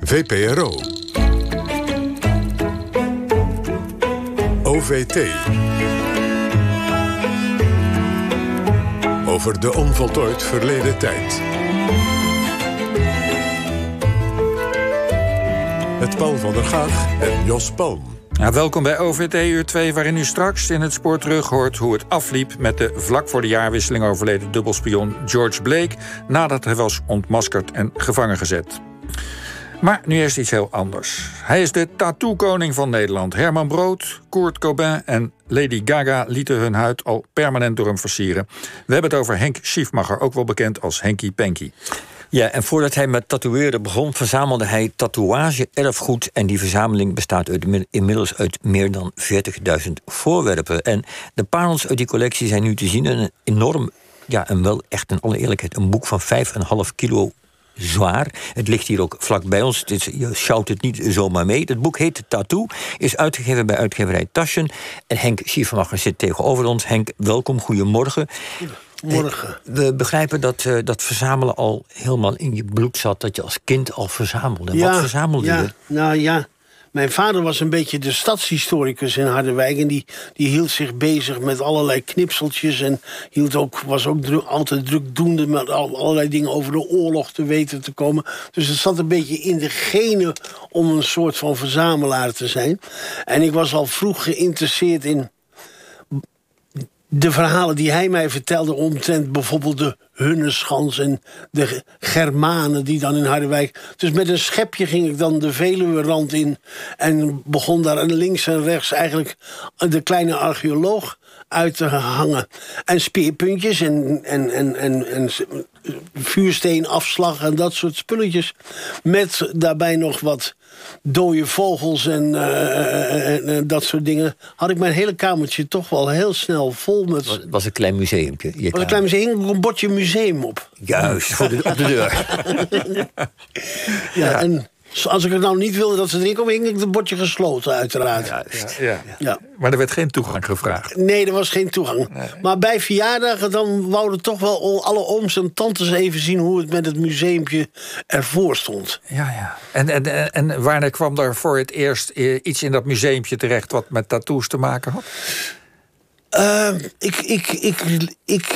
VPRO. OVT. Over de onvoltooid verleden tijd. Met Paul van der Gaag en Jos Palm. Welkom bij OVT Uur 2, waarin u straks in het spoor terug hoort hoe het afliep met de vlak voor de jaarwisseling overleden dubbelspion George Blake nadat hij was ontmaskerd en gevangen gezet. Maar nu eerst iets heel anders. Hij is de tattoo-koning van Nederland. Herman Brood, Kurt Cobain en Lady Gaga lieten hun huid al permanent door hem versieren. We hebben het over Henk Schiefmacher, ook wel bekend als Henky Panky. Ja, en voordat hij met tatoeëren begon, verzamelde hij tatoeage-erfgoed. En die verzameling bestaat inmiddels uit meer dan 40.000 voorwerpen. En de parels uit die collectie zijn nu te zien. Een enorm, ja, en wel echt in alle eerlijkheid, een boek van 5,5 kilo zwaar. Het ligt hier ook vlak bij ons. Je schouwt het niet zomaar mee. Het boek heet Tattoo, is uitgegeven bij uitgeverij Taschen. En Henk Schiefermacher zit tegenover ons. Henk, welkom, goedemorgen. Morgen. We begrijpen dat uh, dat verzamelen al helemaal in je bloed zat. Dat je als kind al verzamelde. Ja, Wat verzamelde ja, je? Nou ja, mijn vader was een beetje de stadshistoricus in Harderwijk. En die, die hield zich bezig met allerlei knipseltjes. En hield ook, was ook druk, altijd drukdoende met allerlei dingen over de oorlog te weten te komen. Dus het zat een beetje in de genen om een soort van verzamelaar te zijn. En ik was al vroeg geïnteresseerd in de verhalen die hij mij vertelde omtrent bijvoorbeeld de Hunneschans en de Germanen die dan in Harderwijk. Dus met een schepje ging ik dan de Veluwe-rand in en begon daar links en rechts eigenlijk de kleine archeoloog uit te hangen. En speerpuntjes en, en, en, en, en vuursteenafslag en dat soort spulletjes. Met daarbij nog wat dode vogels en, uh, dat soort dingen... had ik mijn hele kamertje toch wel heel snel vol met... Het was een klein museumpje. Het was een klein museum, een bordje museum op. Juist, voor de, op de deur. ja, ja, en als ik het nou niet wilde dat ze erin komen, hing ik het bordje gesloten, uiteraard. Ja, ja, ja. Maar er werd geen toegang gevraagd. Nee, er was geen toegang. Maar bij verjaardagen dan wouden toch wel alle ooms en tantes even zien hoe het met het museumpje ervoor stond. Ja, ja. En, en, en wanneer kwam er voor het eerst eh, iets in dat museumpje terecht wat met tattoos te maken had? Uh, ik, ik, ik, ik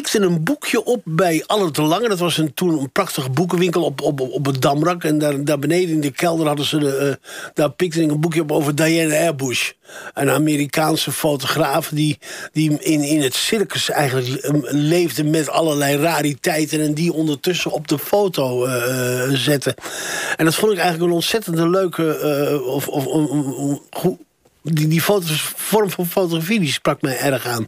pikte een boekje op bij Allert de Lange. Dat was een, toen een prachtige boekenwinkel op, op, op het Damrak. En daar, daar beneden in de kelder hadden ze... De, uh, daar pikte ik een boekje op over Diane Airbush. Een Amerikaanse fotograaf die, die in, in het circus eigenlijk um, leefde met allerlei rariteiten... en die ondertussen op de foto uh, zette. En dat vond ik eigenlijk een ontzettende leuke... Of, of, um, die, die foto's, vorm van fotografie die sprak mij erg aan.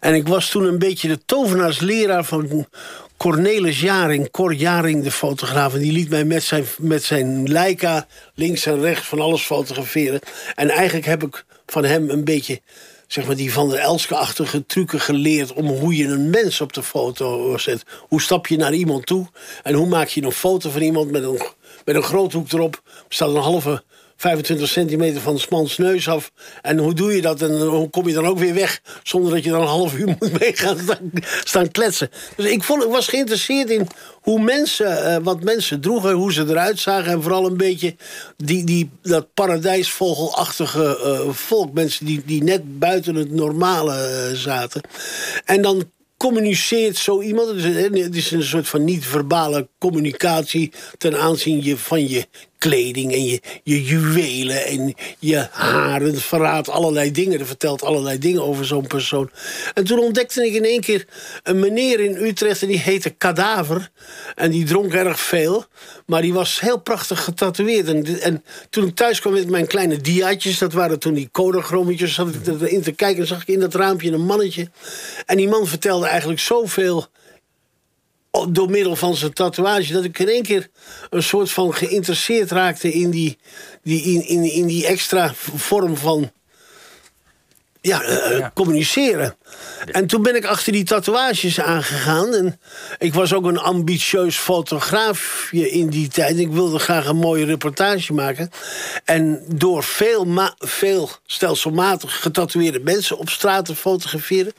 En ik was toen een beetje de tovenaarsleraar van Cornelis Jaring. Cor Jaring, de fotograaf. En die liet mij met zijn, met zijn Leica links en rechts van alles fotograferen. En eigenlijk heb ik van hem een beetje zeg maar, die van der Elske-achtige trucken geleerd... om hoe je een mens op de foto zet. Hoe stap je naar iemand toe? En hoe maak je een foto van iemand met een, met een groothoek erop? Er staat een halve 25 centimeter van de mans neus af. En hoe doe je dat? En hoe kom je dan ook weer weg? Zonder dat je dan een half uur moet meegaan staan, staan kletsen. Dus ik, vond, ik was geïnteresseerd in hoe mensen, uh, wat mensen droegen, hoe ze eruit zagen. En vooral een beetje die, die, dat paradijsvogelachtige uh, volk. Mensen die, die net buiten het normale zaten. En dan communiceert zo iemand. Het is een soort van niet-verbale communicatie ten aanzien van je kleding en je, je juwelen en je haren. Verraadt allerlei dingen. Het vertelt allerlei dingen over zo'n persoon. En toen ontdekte ik in één keer een meneer in Utrecht... en die heette Kadaver. En die dronk erg veel. Maar die was heel prachtig getatoeëerd. En, en toen ik thuis kwam met mijn kleine diaatjes... dat waren toen die kodachrommetjes, zat ik erin te kijken... en zag ik in dat raampje een mannetje. En die man vertelde eigenlijk zoveel door middel van zijn tatoeage... dat ik in één keer een soort van geïnteresseerd raakte... in die, die, in, in, in die extra vorm van ja, uh, communiceren. En toen ben ik achter die tatoeages aangegaan. En ik was ook een ambitieus fotograaf in die tijd. Ik wilde graag een mooie reportage maken. En door veel, veel stelselmatig getatoeëerde mensen op straat te fotograferen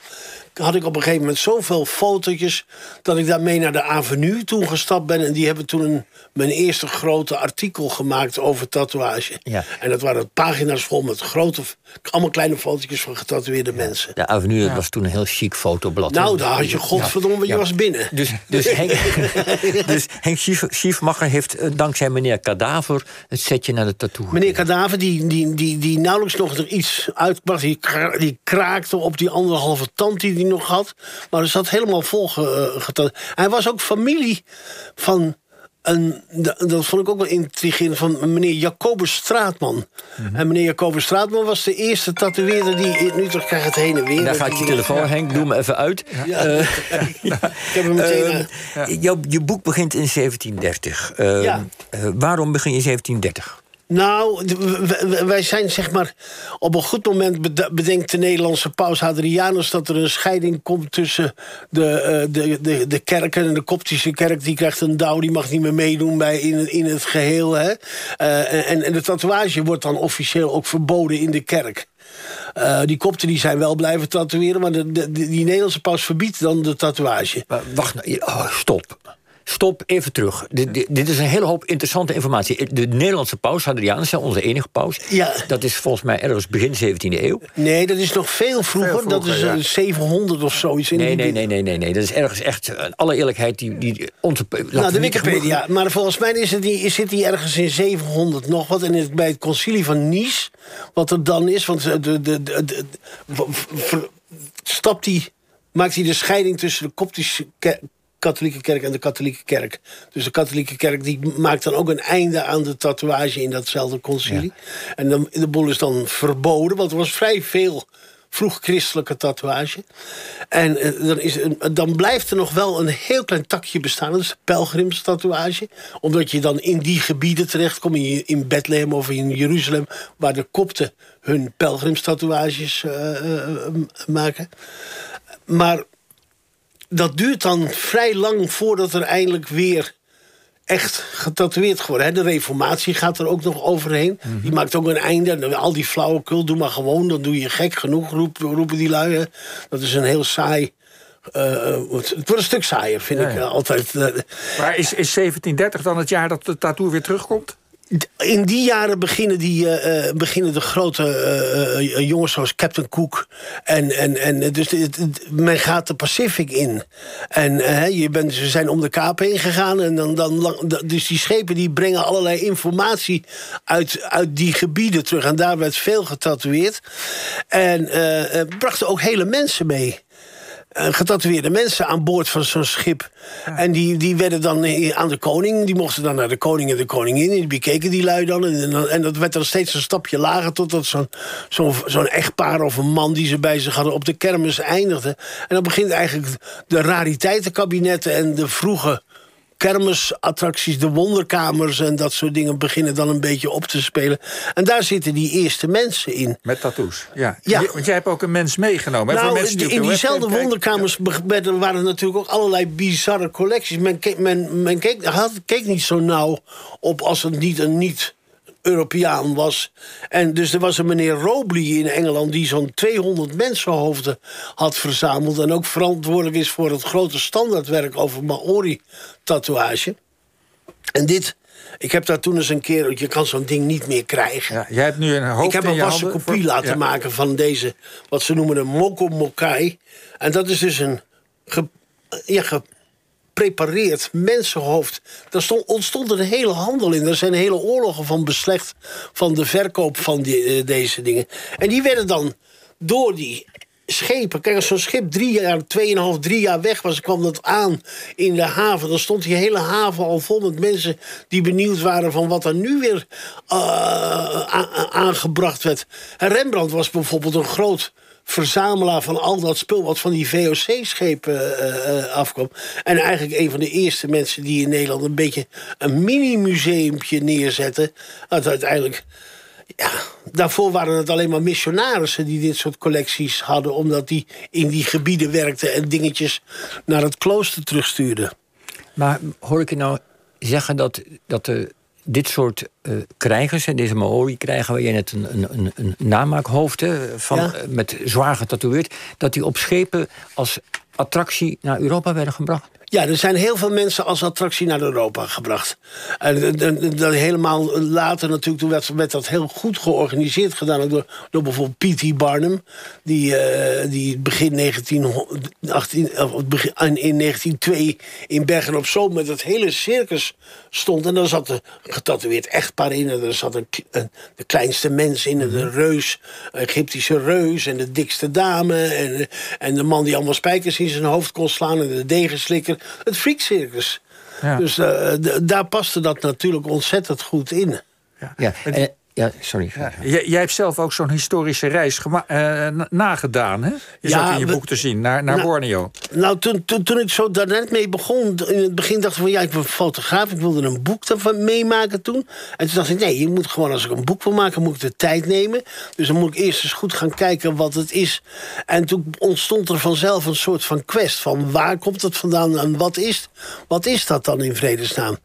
had ik op een gegeven moment zoveel fotootjes... dat ik daarmee naar de avenue toen gestapt ben. En die hebben toen een, mijn eerste grote artikel gemaakt over tatoeage. Ja. En dat waren pagina's vol met grote, allemaal kleine fotootjes van getatoeëerde mensen. De Avenue dat was toen een heel chic fotoblad. Nou, daar had je godverdomme, je Ja. was binnen. Dus, dus Henk, dus Henk Schief- Schiefmacher heeft eh, dankzij meneer Kadaver het setje naar de tattoo. Meneer Kadaver, die, die, die, die nauwelijks nog er iets uitbracht. Die, die kraakte op die anderhalve tand die nog had. Maar er zat helemaal vol ge- eh, getat- Hij was ook familie van... Een, dat vond ik ook wel intrigerend van meneer Jacobus Straatman. Mhm. En meneer Jacobus Straatman was de eerste tatoeëerder die in Utrecht krijgt het heen en weer. Daar gaat je telefoon, Henk, doe me even uit. Ja. ik heb hem meteen. Eh, eh, je boek begint in 1730. Eh, Ja. eh, waarom begin je in 1730? Nou, wij zijn zeg maar. Op een goed moment bed- bedenkt de Nederlandse paus Hadrianus dat er een scheiding komt tussen de, eh, de, de, de kerken. En de Koptische kerk die krijgt een douw, die mag niet meer meedoen bij in, in het geheel. Hè? Eh, en, en de tatoeage wordt dan officieel ook verboden in de kerk. Eh, die kopten die zijn wel blijven tatoeëren, maar de, die Nederlandse paus verbiedt dan de tatoeage. Wacht, nou, oh, stop. Stop, even terug. Dit, dit, dit is een hele hoop interessante informatie. De Nederlandse paus, Hadrianus, onze enige paus... Ja. dat is volgens mij ergens begin 17e eeuw. Nee, dat is nog veel vroeger. dat is vroeger, eh, ja. 700 of zoiets. in Nee, die nee, nee, nee, nee, nee. Dat is ergens echt, eh, alle eerlijkheid, die, die onze... Nou, de Wikipedia. Maar volgens mij is het die, zit hij ergens in 700 nog wat. En het- bij het concilie van Nice, wat er dan is... want de, de, de, de- de- ver- stapt hij, maakt hij de scheiding tussen de koptische katholieke kerk en de katholieke kerk. Dus de katholieke kerk die maakt dan ook een einde aan de tatoeage in datzelfde concilie. En dan, de boel is dan verboden, want er was vrij veel vroeg christelijke tatoeage. En eh, dan, is, dan blijft er nog wel een heel klein takje bestaan. Dat is de pelgrimstatoeage. Omdat je dan in die gebieden terechtkomt. In, in Bethlehem of in Jeruzalem. Waar de kopten hun pelgrimstatoeages eh, eh, maken. Maar dat duurt dan vrij lang voordat er eindelijk weer echt getatoeëerd geworden. hè. De reformatie gaat er ook nog overheen. Die maakt ook een einde. Al die flauwekul, doe maar gewoon. Dan doe je gek genoeg, roep- roepen die lui. Dat is een heel saai... eh, eh, het wordt een stuk saaier, vind ik eh, altijd. Maar is, is 1730 dan het jaar dat de tattoo weer terugkomt? In die jaren beginnen, die, eh, eh, beginnen de grote eh, jongens zoals Captain Cook. En, en, en dus men gaat de Pacific in. En je bent, ze zijn om de kaap heen gegaan. En dan, dan, dus die schepen die brengen allerlei informatie uit, uit die gebieden terug. En daar werd veel getatoeëerd. En brachten ook hele mensen mee getatoeëerde mensen aan boord van zo'n schip. En die, die werden dan eh, aan de koning. Die mochten dan naar de koning en de koningin. En die bekeken die lui dan. En, en, en dat werd dan steeds een stapje lager... totdat zo'n zo'n zo'n echtpaar of een man die ze bij zich hadden... op de kermis eindigde. En dan begint eigenlijk de rariteitenkabinetten... en de vroege kermisattracties, de wonderkamers... en dat soort dingen beginnen dan een beetje op te spelen. En daar zitten die eerste mensen in. Met tattoos, ja. Ja. Want jij hebt ook een mens meegenomen. voor Nou, mensen die in de diezelfde wonderkamers werden- waren natuurlijk ook allerlei bizarre collecties. Men keek, men, men keek, had, keek niet zo nauw op als het niet een niet... Europeaan was. En dus er was een meneer Robley in Engeland... die zo'n 200 mensenhoofden had verzameld... en ook verantwoordelijk is voor het grote standaardwerk... over Maori-tatoeage. En dit... Ik heb daar toen eens een keer... Je kan zo'n ding niet meer krijgen. Ja, jij hebt nu een hoofd Ik heb een wassen handen kopie voor- laten ja. maken van deze, wat ze noemen een moko mokai. En dat is dus een ge, ja, geprepareerd mensenhoofd. Daar stond, ontstond een hele handel in. Er zijn hele oorlogen van beslecht van de verkoop van die, eh, deze dingen. En die werden dan door die schepen. Kijk, als zo'n schip drie jaar, tweeënhalf, drie jaar weg was, kwam dat aan in de haven. Dan stond die hele haven al vol met mensen die benieuwd waren van wat er nu weer eh, aangebracht werd. En Rembrandt was bijvoorbeeld een groot verzamelaar van al dat spul wat van die VOC-schepen eh, eh, afkwam. En eigenlijk een van de eerste mensen die in Nederland een beetje een mini-museumpje neerzetten. Dat uiteindelijk ja, daarvoor waren het alleen maar missionarissen die dit soort collecties hadden, omdat die in die gebieden werkten en dingetjes naar het klooster terugstuurden. Maar hoor ik je nou zeggen dat, dat de, dit soort uh, krijgers, deze Maori-krijger... waar je net een, een, namaakhoofd hè, van, Ja. eh, met zwaar getatoeëerd... dat die op schepen als attractie naar Europa werden gebracht? Ja, er zijn heel veel mensen als attractie naar Europa gebracht. En dat- dat- dat helemaal later natuurlijk, toen werd, werd dat heel goed georganiseerd gedaan door, door bijvoorbeeld P.T. Barnum, die, eh, die begin 1918, of begin, in 1902 in Bergen op Zoom met het hele circus stond. En daar zat een getatoeëerd echtpaar in, en er zat een, de kleinste mens in, en de reus, een Egyptische reus, en de dikste dame, en, en de man die allemaal spijkers in zijn hoofd kon slaan, en de degenslikker. Het freakcircus. Ja. Dus eh, daar paste dat natuurlijk ontzettend goed in. Ja, en, ja sorry. Jij, jij hebt zelf ook zo'n historische reis eh, na- nagedaan, hè? Is Ja, dat in je we- boek te zien, naar, naar Nou, Borneo. Nou, toen, toen, toen ik zo daar net mee begon, in het begin dacht ik van ja, ik ben fotograaf, ik wilde een boek daarvan meemaken toen. En toen dacht ik, nee, je moet gewoon als ik een boek wil maken, moet ik de tijd nemen. Dus dan moet ik eerst eens goed gaan kijken wat het is. En toen ontstond er vanzelf een soort van quest van waar komt het vandaan en wat is, wat is dat dan in vredesnaam?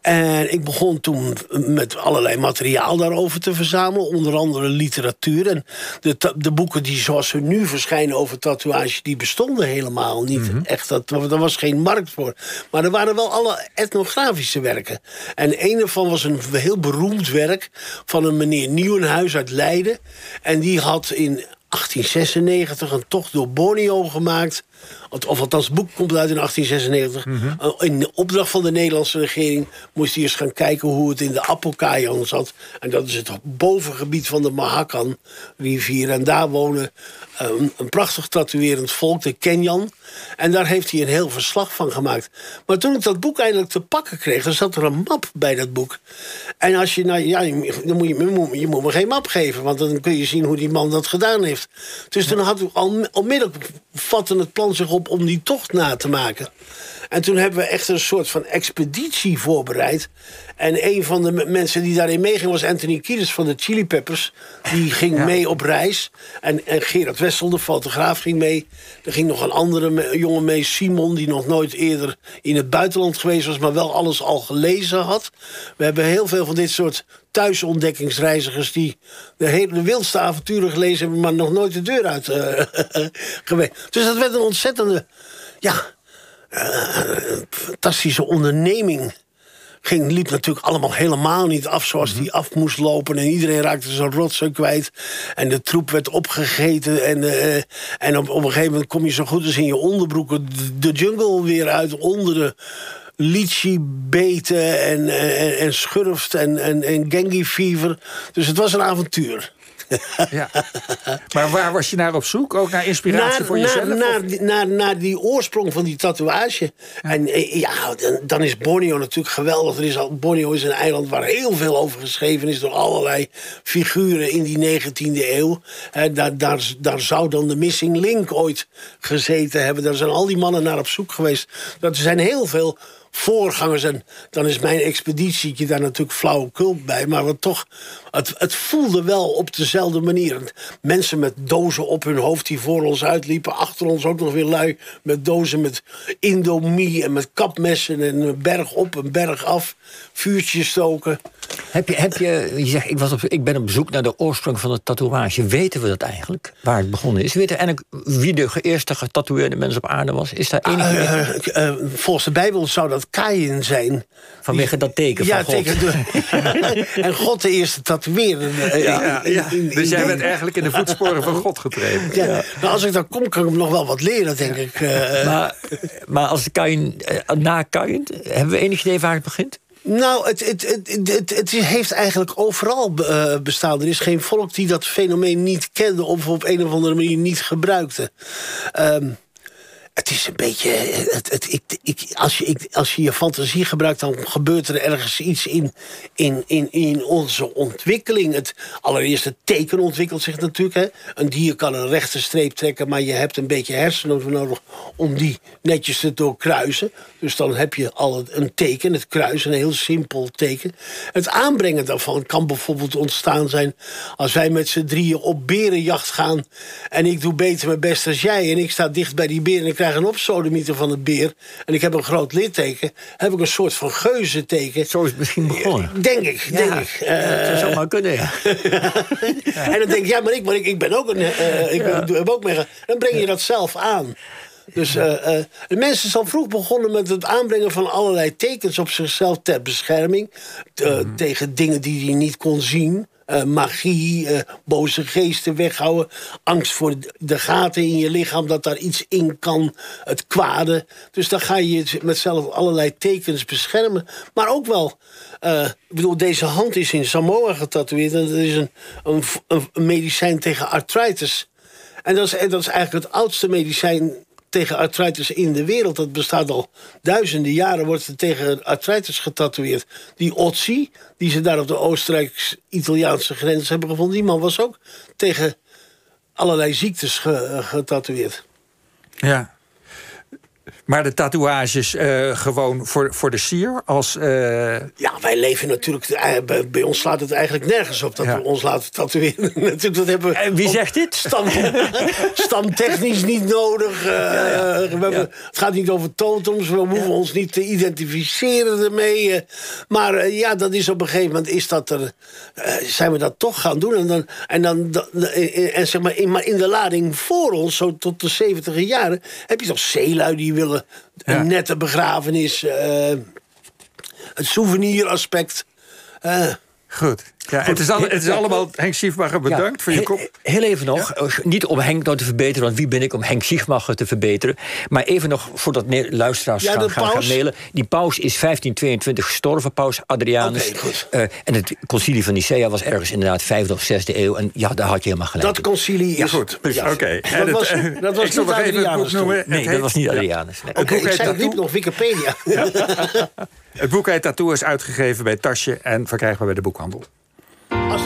En ik begon toen met allerlei materiaal daarover te verzamelen, onder andere literatuur. En de, de boeken die zoals ze nu verschijnen over tatoeage, die bestonden helemaal niet. Echt, dat, daar was geen markt voor. Maar er waren wel alle etnografische werken. En een ervan was een heel beroemd werk van een meneer Nieuwenhuis uit Leiden. En die had in 1896 een tocht door Borneo gemaakt. Of althans, het boek komt uit in 1896. Uh, In de opdracht van de Nederlandse regering moest hij eens gaan kijken hoe het in de Apokaian zat. En dat is het bovengebied van de Mahakan-rivier. En daar wonen uh, een, een prachtig tatoeërend volk, de Kenyan. En daar heeft hij een heel verslag van gemaakt. Maar toen ik dat boek eindelijk te pakken kreeg, dan zat er een map bij dat boek. En als je, nou, ja, je- dan moet je, je, moet, je moet me geen map geven, want dan kun je zien hoe die man dat gedaan heeft. Dus toen had ik al onmiddellijk vatte het plan zich op om die tocht na te maken. En toen hebben we echt een soort van expeditie voorbereid. En een van de mensen die daarin meeging was Anthony Kiedis van de Chili Peppers. Die ging mee op reis. En, en Gerard Wessel, de fotograaf, ging mee. Er ging nog een andere me- jongen mee, Simon, die nog nooit eerder in het buitenland geweest was, maar wel alles al gelezen had. We hebben heel veel van dit soort thuisontdekkingsreizigers die de hele wildste avonturen gelezen hebben, maar nog nooit de deur uit eh, geweest. Dus dat werd een ontzettende, ja, fantastische onderneming. Ging, liep natuurlijk allemaal helemaal niet af zoals die af moest lopen. En iedereen raakte zijn rotzooi kwijt. En de troep werd opgegeten. En, eh, en op, op een gegeven moment kom je zo goed als in je onderbroeken de- jungle weer uit onder de lychee-beten en, en, en schurft en, en, en fever. Dus het was een avontuur. Ja. Maar waar was je naar op zoek? Ook naar inspiratie naar, voor jezelf? Naar, of- naar, die- naar, die oorsprong van die tatoeage. En eh, ja, dan, dan is Borneo natuurlijk geweldig. Er is al, Borneo is een eiland waar heel veel over geschreven is... door allerlei figuren in die 19e eeuw. Daar, daar zou dan de Missing Link ooit gezeten hebben. Daar zijn al die mannen naar op zoek geweest. Dat er zijn heel veel voorgangers. En dan is mijn expeditietje daar natuurlijk flauwekul bij. Maar wat toch, het, het voelde wel op dezelfde manier. Mensen met dozen op hun hoofd die voor ons uitliepen. Achter ons ook nog weer lui met dozen met indomie en met kapmessen. En een berg op, een berg af. Vuurtjes stoken. Heb je, heb je, je zegt, ik, was op, ik ben op zoek naar de oorsprong van de tatoeage. Weten we dat eigenlijk? Waar het begonnen is? Weten we eigenlijk wie de eerste getatoeëerde mens op aarde was? Is daar enig Eh, eh, eh, volgens de Bijbel zou dat Kain zijn. vanwege dat teken ja, van God? teken de- en God de eerste tatoeëerder. eh, Ja, in- ja. in- in- Dus jij bent eigenlijk in de voetsporen van God getreden. Ja, Nou, als ik daar kom, kan ik hem nog wel wat leren, denk ik. eh. Maar, maar als eh, na Kain, hebben we enig idee waar het begint? Nou, het, het, het, het, het heeft eigenlijk overal eh, bestaan. Er is geen volk die dat fenomeen niet kende of op een of andere manier niet gebruikte. Ehm, het is een beetje. Het, het, ik, ik, als, je, ik, als je je fantasie gebruikt, dan gebeurt er ergens iets in, in, in, in onze ontwikkeling. Het allereerste teken ontwikkelt zich natuurlijk. Hè. Een dier kan een rechte streep trekken, maar je hebt een beetje hersenen nodig om die netjes te doorkruisen. Dus dan heb je al het- een teken, het kruisen, een heel simpel teken. Het aanbrengen daarvan kan bijvoorbeeld ontstaan zijn als wij met z'n drieën op berenjacht gaan. En ik doe beter mijn best als jij. En ik sta dicht bij die beren en ik krijg krijg een opsodemieter van de beer... en ik heb een groot litteken, heb ik een soort van geuzenteken. Zo is het misschien begonnen. Denk ik, denk ik. ja, Eh, dat zou maar kunnen, ja. en dan denk ik, ja, maar ik, maar ik, ik ben ook een. eh, ik ben, heb ook mee. Dan breng je dat zelf aan. Dus eh, eh, de mensen zijn vroeg begonnen met het aanbrengen van allerlei tekens op zichzelf ter bescherming. eh, Tegen dingen die hij niet kon zien. Eh, magie, eh, boze geesten weghouden. Angst voor de- gaten in je lichaam, dat daar iets in kan. Het kwade. Dus dan ga je met zelf allerlei tekens beschermen. Maar ook wel. eh, ik bedoel, deze hand is in Samoa getatoeëerd. En dat is een, een medicijn tegen arthritis. En dat is, en dat is eigenlijk het oudste medicijn tegen arthritis in de wereld. Dat bestaat al duizenden jaren, wordt er tegen arthritis getatoeëerd. Die Otzi, die ze daar op de Oostenrijks-Italiaanse grens hebben gevonden... die man was ook tegen allerlei ziektes ge- getatoeëerd. Ja. Maar de tatoeages eh, gewoon voor, voor de sier als... eh, Ja, wij leven natuurlijk... eh, Bij, bij ons slaat het eigenlijk nergens op dat Ja. we ons laten tatoeëren. natuurlijk, dat hebben we En wie zegt dit? Stam, stamtechnisch niet nodig. we hebben- Het gaat niet over totems. We hoeven ons niet te identificeren ermee. maar ja, dat is op een gegeven moment is dat er, zijn we dat toch gaan doen. En, dan, en, dan, da- en zeg maar in, maar in de lading voor ons, zo tot de 70 jaren... heb je toch zeelui die willen Een nette begrafenis... eh, het souveniraspect... eh, goed. Ja, het, is al, het is allemaal... Henk Schiefmacher, bedankt Ja, voor je kop. Heel even nog, eh, niet om Henk nou te verbeteren, want wie ben ik om Henk Schiefmacher te verbeteren. Maar even nog, voordat luisteraars Ja, gaan, gaan, gaan mailen. Die paus is 1522 gestorven, paus Adrianus. Oké, goed. Eh, en het concilie van Nicea was ergens inderdaad 5e of 6e eeuw. En ja, daar had je helemaal gelijk. dat concilie is... Goed, ja. oké. En Dat het, was, eh, dat was ik zal niet nog even het boek Adrianus toen. noemen. nee, dat was niet ja. Adrianus. nee. Ik zei niet nog Wikipedia. Het boek heet Tattoo is uitgegeven bij Tasje en verkrijgbaar bij de boekhandel.